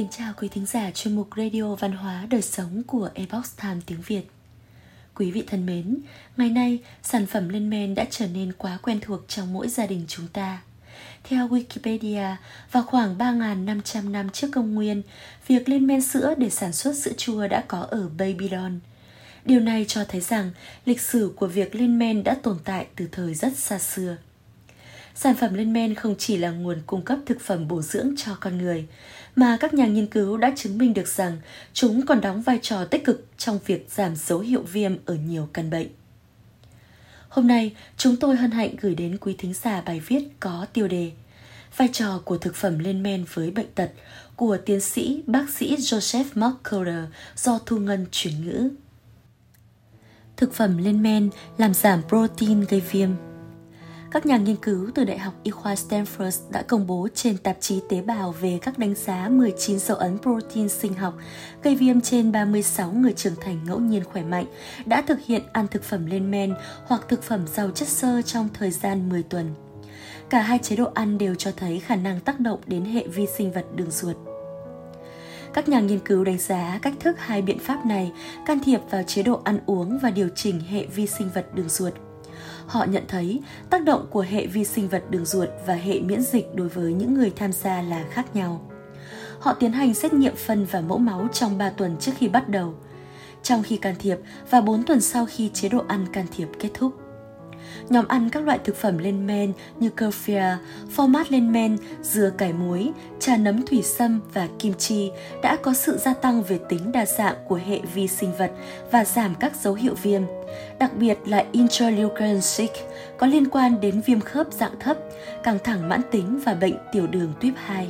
Kính chào quý thính giả chuyên mục Radio Văn hóa Đời Sống của Epoch Time tiếng Việt Quý vị thân mến, ngày nay sản phẩm lên men đã trở nên quá quen thuộc trong mỗi gia đình chúng ta theo Wikipedia, vào khoảng 3.500 năm trước công nguyên, việc lên men sữa để sản xuất sữa chua đã có ở Babylon. Điều này cho thấy rằng lịch sử của việc lên men đã tồn tại từ thời rất xa xưa. Sản phẩm lên men không chỉ là nguồn cung cấp thực phẩm bổ dưỡng cho con người, mà các nhà nghiên cứu đã chứng minh được rằng chúng còn đóng vai trò tích cực trong việc giảm dấu hiệu viêm ở nhiều căn bệnh. Hôm nay, chúng tôi hân hạnh gửi đến quý thính giả bài viết có tiêu đề Vai trò của thực phẩm lên men với bệnh tật của tiến sĩ bác sĩ Joseph McCullough do Thu Ngân chuyển ngữ. Thực phẩm lên men làm giảm protein gây viêm các nhà nghiên cứu từ Đại học Y khoa Stanford đã công bố trên tạp chí tế bào về các đánh giá 19 dấu ấn protein sinh học gây viêm trên 36 người trưởng thành ngẫu nhiên khỏe mạnh, đã thực hiện ăn thực phẩm lên men hoặc thực phẩm giàu chất xơ trong thời gian 10 tuần. Cả hai chế độ ăn đều cho thấy khả năng tác động đến hệ vi sinh vật đường ruột. Các nhà nghiên cứu đánh giá cách thức hai biện pháp này can thiệp vào chế độ ăn uống và điều chỉnh hệ vi sinh vật đường ruột họ nhận thấy tác động của hệ vi sinh vật đường ruột và hệ miễn dịch đối với những người tham gia là khác nhau. Họ tiến hành xét nghiệm phân và mẫu máu trong 3 tuần trước khi bắt đầu, trong khi can thiệp và 4 tuần sau khi chế độ ăn can thiệp kết thúc. Nhóm ăn các loại thực phẩm lên men như kefir, format lên men, dưa cải muối, trà nấm thủy sâm và kim chi đã có sự gia tăng về tính đa dạng của hệ vi sinh vật và giảm các dấu hiệu viêm, đặc biệt là interleukin 6 có liên quan đến viêm khớp dạng thấp, căng thẳng mãn tính và bệnh tiểu đường tuyếp 2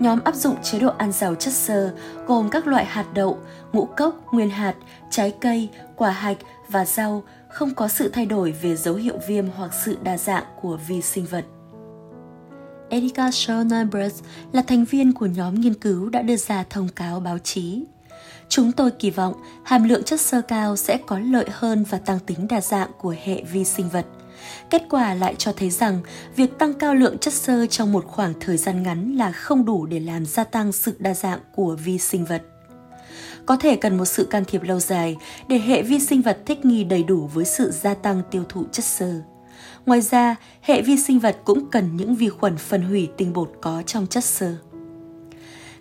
nhóm áp dụng chế độ ăn giàu chất xơ gồm các loại hạt đậu, ngũ cốc, nguyên hạt, trái cây, quả hạch và rau không có sự thay đổi về dấu hiệu viêm hoặc sự đa dạng của vi sinh vật. Erika Schoenberg là thành viên của nhóm nghiên cứu đã đưa ra thông cáo báo chí. Chúng tôi kỳ vọng hàm lượng chất xơ cao sẽ có lợi hơn và tăng tính đa dạng của hệ vi sinh vật. Kết quả lại cho thấy rằng việc tăng cao lượng chất xơ trong một khoảng thời gian ngắn là không đủ để làm gia tăng sự đa dạng của vi sinh vật có thể cần một sự can thiệp lâu dài để hệ vi sinh vật thích nghi đầy đủ với sự gia tăng tiêu thụ chất xơ. Ngoài ra, hệ vi sinh vật cũng cần những vi khuẩn phân hủy tinh bột có trong chất xơ.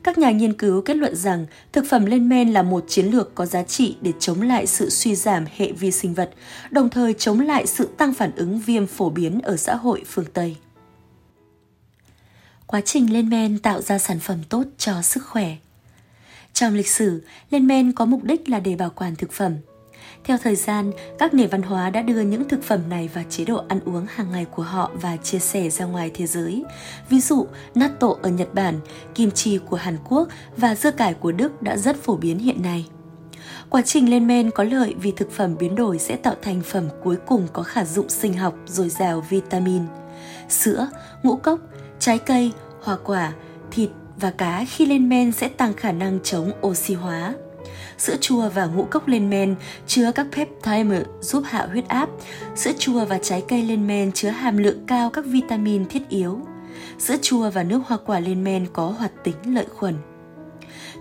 Các nhà nghiên cứu kết luận rằng thực phẩm lên men là một chiến lược có giá trị để chống lại sự suy giảm hệ vi sinh vật, đồng thời chống lại sự tăng phản ứng viêm phổ biến ở xã hội phương Tây. Quá trình lên men tạo ra sản phẩm tốt cho sức khỏe trong lịch sử, lên men có mục đích là để bảo quản thực phẩm. Theo thời gian, các nền văn hóa đã đưa những thực phẩm này vào chế độ ăn uống hàng ngày của họ và chia sẻ ra ngoài thế giới. Ví dụ, natto ở Nhật Bản, kim chi của Hàn Quốc và dưa cải của Đức đã rất phổ biến hiện nay. Quá trình lên men có lợi vì thực phẩm biến đổi sẽ tạo thành phẩm cuối cùng có khả dụng sinh học dồi dào vitamin. Sữa, ngũ cốc, trái cây, hoa quả, thịt, và cá khi lên men sẽ tăng khả năng chống oxy hóa. Sữa chua và ngũ cốc lên men chứa các peptide giúp hạ huyết áp. Sữa chua và trái cây lên men chứa hàm lượng cao các vitamin thiết yếu. Sữa chua và nước hoa quả lên men có hoạt tính lợi khuẩn.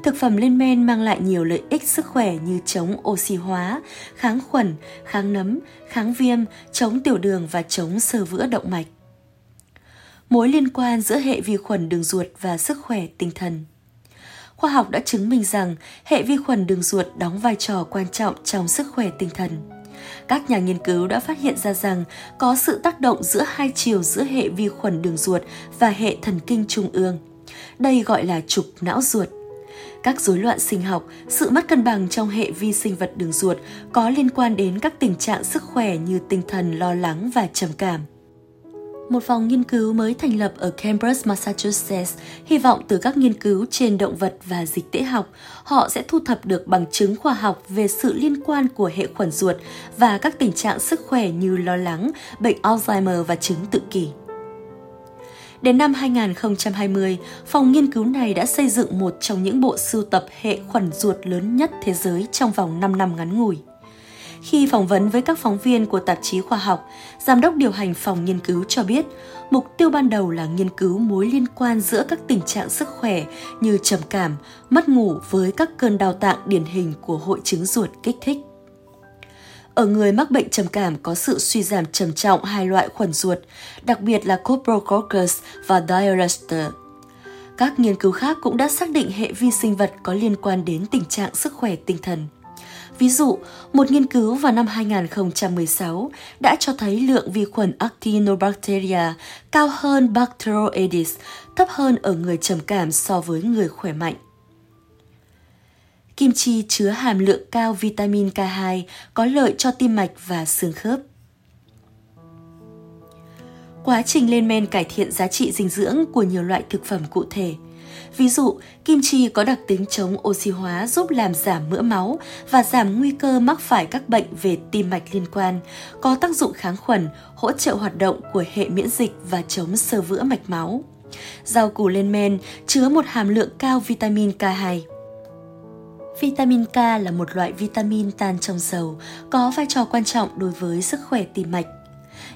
Thực phẩm lên men mang lại nhiều lợi ích sức khỏe như chống oxy hóa, kháng khuẩn, kháng nấm, kháng viêm, chống tiểu đường và chống sơ vữa động mạch mối liên quan giữa hệ vi khuẩn đường ruột và sức khỏe tinh thần. Khoa học đã chứng minh rằng hệ vi khuẩn đường ruột đóng vai trò quan trọng trong sức khỏe tinh thần. Các nhà nghiên cứu đã phát hiện ra rằng có sự tác động giữa hai chiều giữa hệ vi khuẩn đường ruột và hệ thần kinh trung ương. Đây gọi là trục não ruột. Các rối loạn sinh học, sự mất cân bằng trong hệ vi sinh vật đường ruột có liên quan đến các tình trạng sức khỏe như tinh thần lo lắng và trầm cảm. Một phòng nghiên cứu mới thành lập ở Cambridge, Massachusetts, hy vọng từ các nghiên cứu trên động vật và dịch tễ học, họ sẽ thu thập được bằng chứng khoa học về sự liên quan của hệ khuẩn ruột và các tình trạng sức khỏe như lo lắng, bệnh Alzheimer và chứng tự kỷ. Đến năm 2020, phòng nghiên cứu này đã xây dựng một trong những bộ sưu tập hệ khuẩn ruột lớn nhất thế giới trong vòng 5 năm ngắn ngủi. Khi phỏng vấn với các phóng viên của tạp chí khoa học, giám đốc điều hành phòng nghiên cứu cho biết, mục tiêu ban đầu là nghiên cứu mối liên quan giữa các tình trạng sức khỏe như trầm cảm, mất ngủ với các cơn đau tạng điển hình của hội chứng ruột kích thích. Ở người mắc bệnh trầm cảm có sự suy giảm trầm trọng hai loại khuẩn ruột, đặc biệt là Coprococcus và Diarrhea. Các nghiên cứu khác cũng đã xác định hệ vi sinh vật có liên quan đến tình trạng sức khỏe tinh thần. Ví dụ, một nghiên cứu vào năm 2016 đã cho thấy lượng vi khuẩn Actinobacteria cao hơn Bacteroides, thấp hơn ở người trầm cảm so với người khỏe mạnh. Kim chi chứa hàm lượng cao vitamin K2 có lợi cho tim mạch và xương khớp. Quá trình lên men cải thiện giá trị dinh dưỡng của nhiều loại thực phẩm cụ thể. Ví dụ, kim chi có đặc tính chống oxy hóa giúp làm giảm mỡ máu và giảm nguy cơ mắc phải các bệnh về tim mạch liên quan, có tác dụng kháng khuẩn, hỗ trợ hoạt động của hệ miễn dịch và chống sơ vữa mạch máu. Rau củ lên men chứa một hàm lượng cao vitamin K2. Vitamin K là một loại vitamin tan trong dầu, có vai trò quan trọng đối với sức khỏe tim mạch.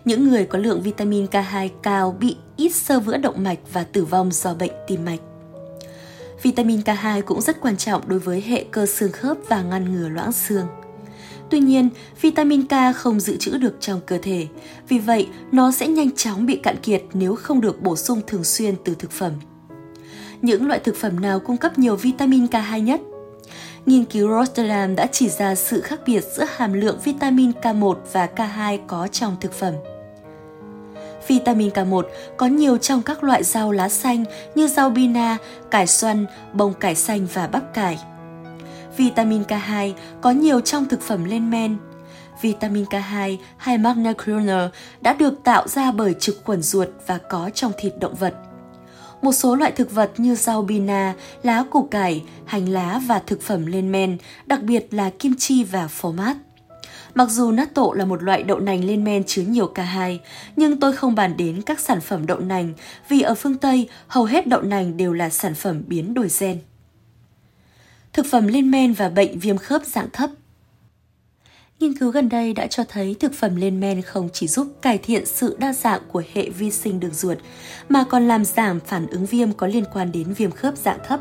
Những người có lượng vitamin K2 cao bị ít sơ vữa động mạch và tử vong do bệnh tim mạch. Vitamin K2 cũng rất quan trọng đối với hệ cơ xương khớp và ngăn ngừa loãng xương. Tuy nhiên, vitamin K không dự trữ được trong cơ thể, vì vậy nó sẽ nhanh chóng bị cạn kiệt nếu không được bổ sung thường xuyên từ thực phẩm. Những loại thực phẩm nào cung cấp nhiều vitamin K2 nhất? Nghiên cứu Rotterdam đã chỉ ra sự khác biệt giữa hàm lượng vitamin K1 và K2 có trong thực phẩm. Vitamin K1 có nhiều trong các loại rau lá xanh như rau bina, cải xoăn, bông cải xanh và bắp cải. Vitamin K2 có nhiều trong thực phẩm lên men. Vitamin K2 hay Magna đã được tạo ra bởi trực khuẩn ruột và có trong thịt động vật – một số loại thực vật như rau bina, lá củ cải, hành lá và thực phẩm lên men, đặc biệt là kim chi và phô mát. Mặc dù natto là một loại đậu nành lên men chứa nhiều K2, nhưng tôi không bàn đến các sản phẩm đậu nành vì ở phương Tây hầu hết đậu nành đều là sản phẩm biến đổi gen. Thực phẩm lên men và bệnh viêm khớp dạng thấp Nghiên cứu gần đây đã cho thấy thực phẩm lên men không chỉ giúp cải thiện sự đa dạng của hệ vi sinh đường ruột, mà còn làm giảm phản ứng viêm có liên quan đến viêm khớp dạng thấp.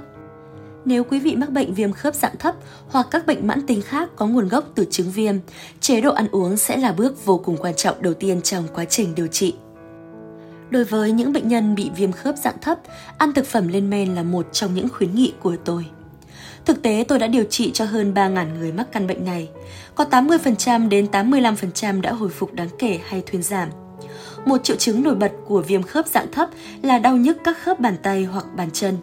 Nếu quý vị mắc bệnh viêm khớp dạng thấp hoặc các bệnh mãn tính khác có nguồn gốc từ chứng viêm, chế độ ăn uống sẽ là bước vô cùng quan trọng đầu tiên trong quá trình điều trị. Đối với những bệnh nhân bị viêm khớp dạng thấp, ăn thực phẩm lên men là một trong những khuyến nghị của tôi. Thực tế tôi đã điều trị cho hơn 3.000 người mắc căn bệnh này. Có 80% đến 85% đã hồi phục đáng kể hay thuyên giảm. Một triệu chứng nổi bật của viêm khớp dạng thấp là đau nhức các khớp bàn tay hoặc bàn chân.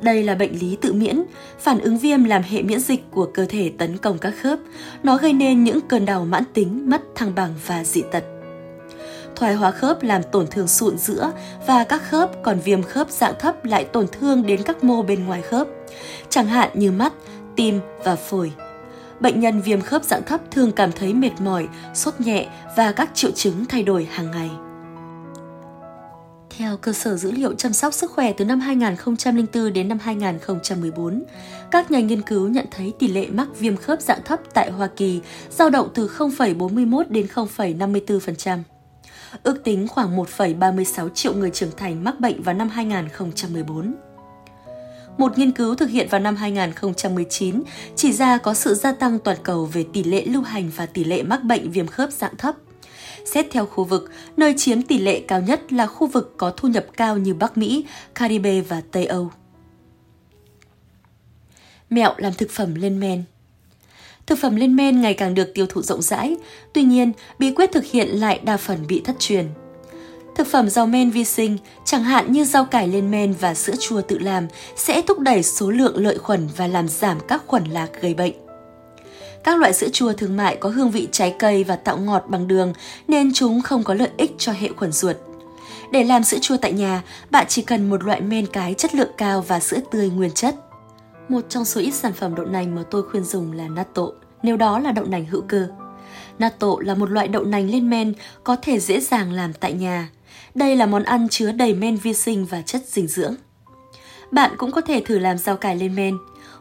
Đây là bệnh lý tự miễn, phản ứng viêm làm hệ miễn dịch của cơ thể tấn công các khớp. Nó gây nên những cơn đau mãn tính, mất thăng bằng và dị tật thoái hóa khớp làm tổn thương sụn giữa và các khớp, còn viêm khớp dạng thấp lại tổn thương đến các mô bên ngoài khớp, chẳng hạn như mắt, tim và phổi. Bệnh nhân viêm khớp dạng thấp thường cảm thấy mệt mỏi, sốt nhẹ và các triệu chứng thay đổi hàng ngày. Theo cơ sở dữ liệu chăm sóc sức khỏe từ năm 2004 đến năm 2014, các nhà nghiên cứu nhận thấy tỷ lệ mắc viêm khớp dạng thấp tại Hoa Kỳ dao động từ 0,41 đến 0,54% ước tính khoảng 1,36 triệu người trưởng thành mắc bệnh vào năm 2014. Một nghiên cứu thực hiện vào năm 2019 chỉ ra có sự gia tăng toàn cầu về tỷ lệ lưu hành và tỷ lệ mắc bệnh viêm khớp dạng thấp. Xét theo khu vực, nơi chiếm tỷ lệ cao nhất là khu vực có thu nhập cao như Bắc Mỹ, Caribe và Tây Âu. Mẹo làm thực phẩm lên men Thực phẩm lên men ngày càng được tiêu thụ rộng rãi, tuy nhiên bí quyết thực hiện lại đa phần bị thất truyền. Thực phẩm giàu men vi sinh, chẳng hạn như rau cải lên men và sữa chua tự làm, sẽ thúc đẩy số lượng lợi khuẩn và làm giảm các khuẩn lạc gây bệnh. Các loại sữa chua thương mại có hương vị trái cây và tạo ngọt bằng đường nên chúng không có lợi ích cho hệ khuẩn ruột. Để làm sữa chua tại nhà, bạn chỉ cần một loại men cái chất lượng cao và sữa tươi nguyên chất. Một trong số ít sản phẩm đậu nành mà tôi khuyên dùng là natto, nếu đó là đậu nành hữu cơ. Natto là một loại đậu nành lên men có thể dễ dàng làm tại nhà. Đây là món ăn chứa đầy men vi sinh và chất dinh dưỡng. Bạn cũng có thể thử làm rau cải lên men.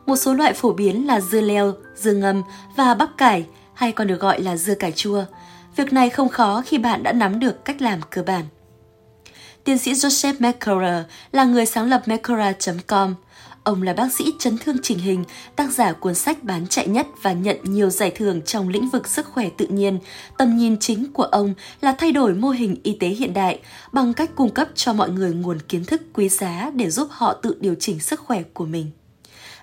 Một số loại phổ biến là dưa leo, dưa ngâm và bắp cải hay còn được gọi là dưa cải chua. Việc này không khó khi bạn đã nắm được cách làm cơ bản. Tiến sĩ Joseph McCullough là người sáng lập McCullough.com. Ông là bác sĩ chấn thương chỉnh hình, tác giả cuốn sách bán chạy nhất và nhận nhiều giải thưởng trong lĩnh vực sức khỏe tự nhiên. Tầm nhìn chính của ông là thay đổi mô hình y tế hiện đại bằng cách cung cấp cho mọi người nguồn kiến thức quý giá để giúp họ tự điều chỉnh sức khỏe của mình.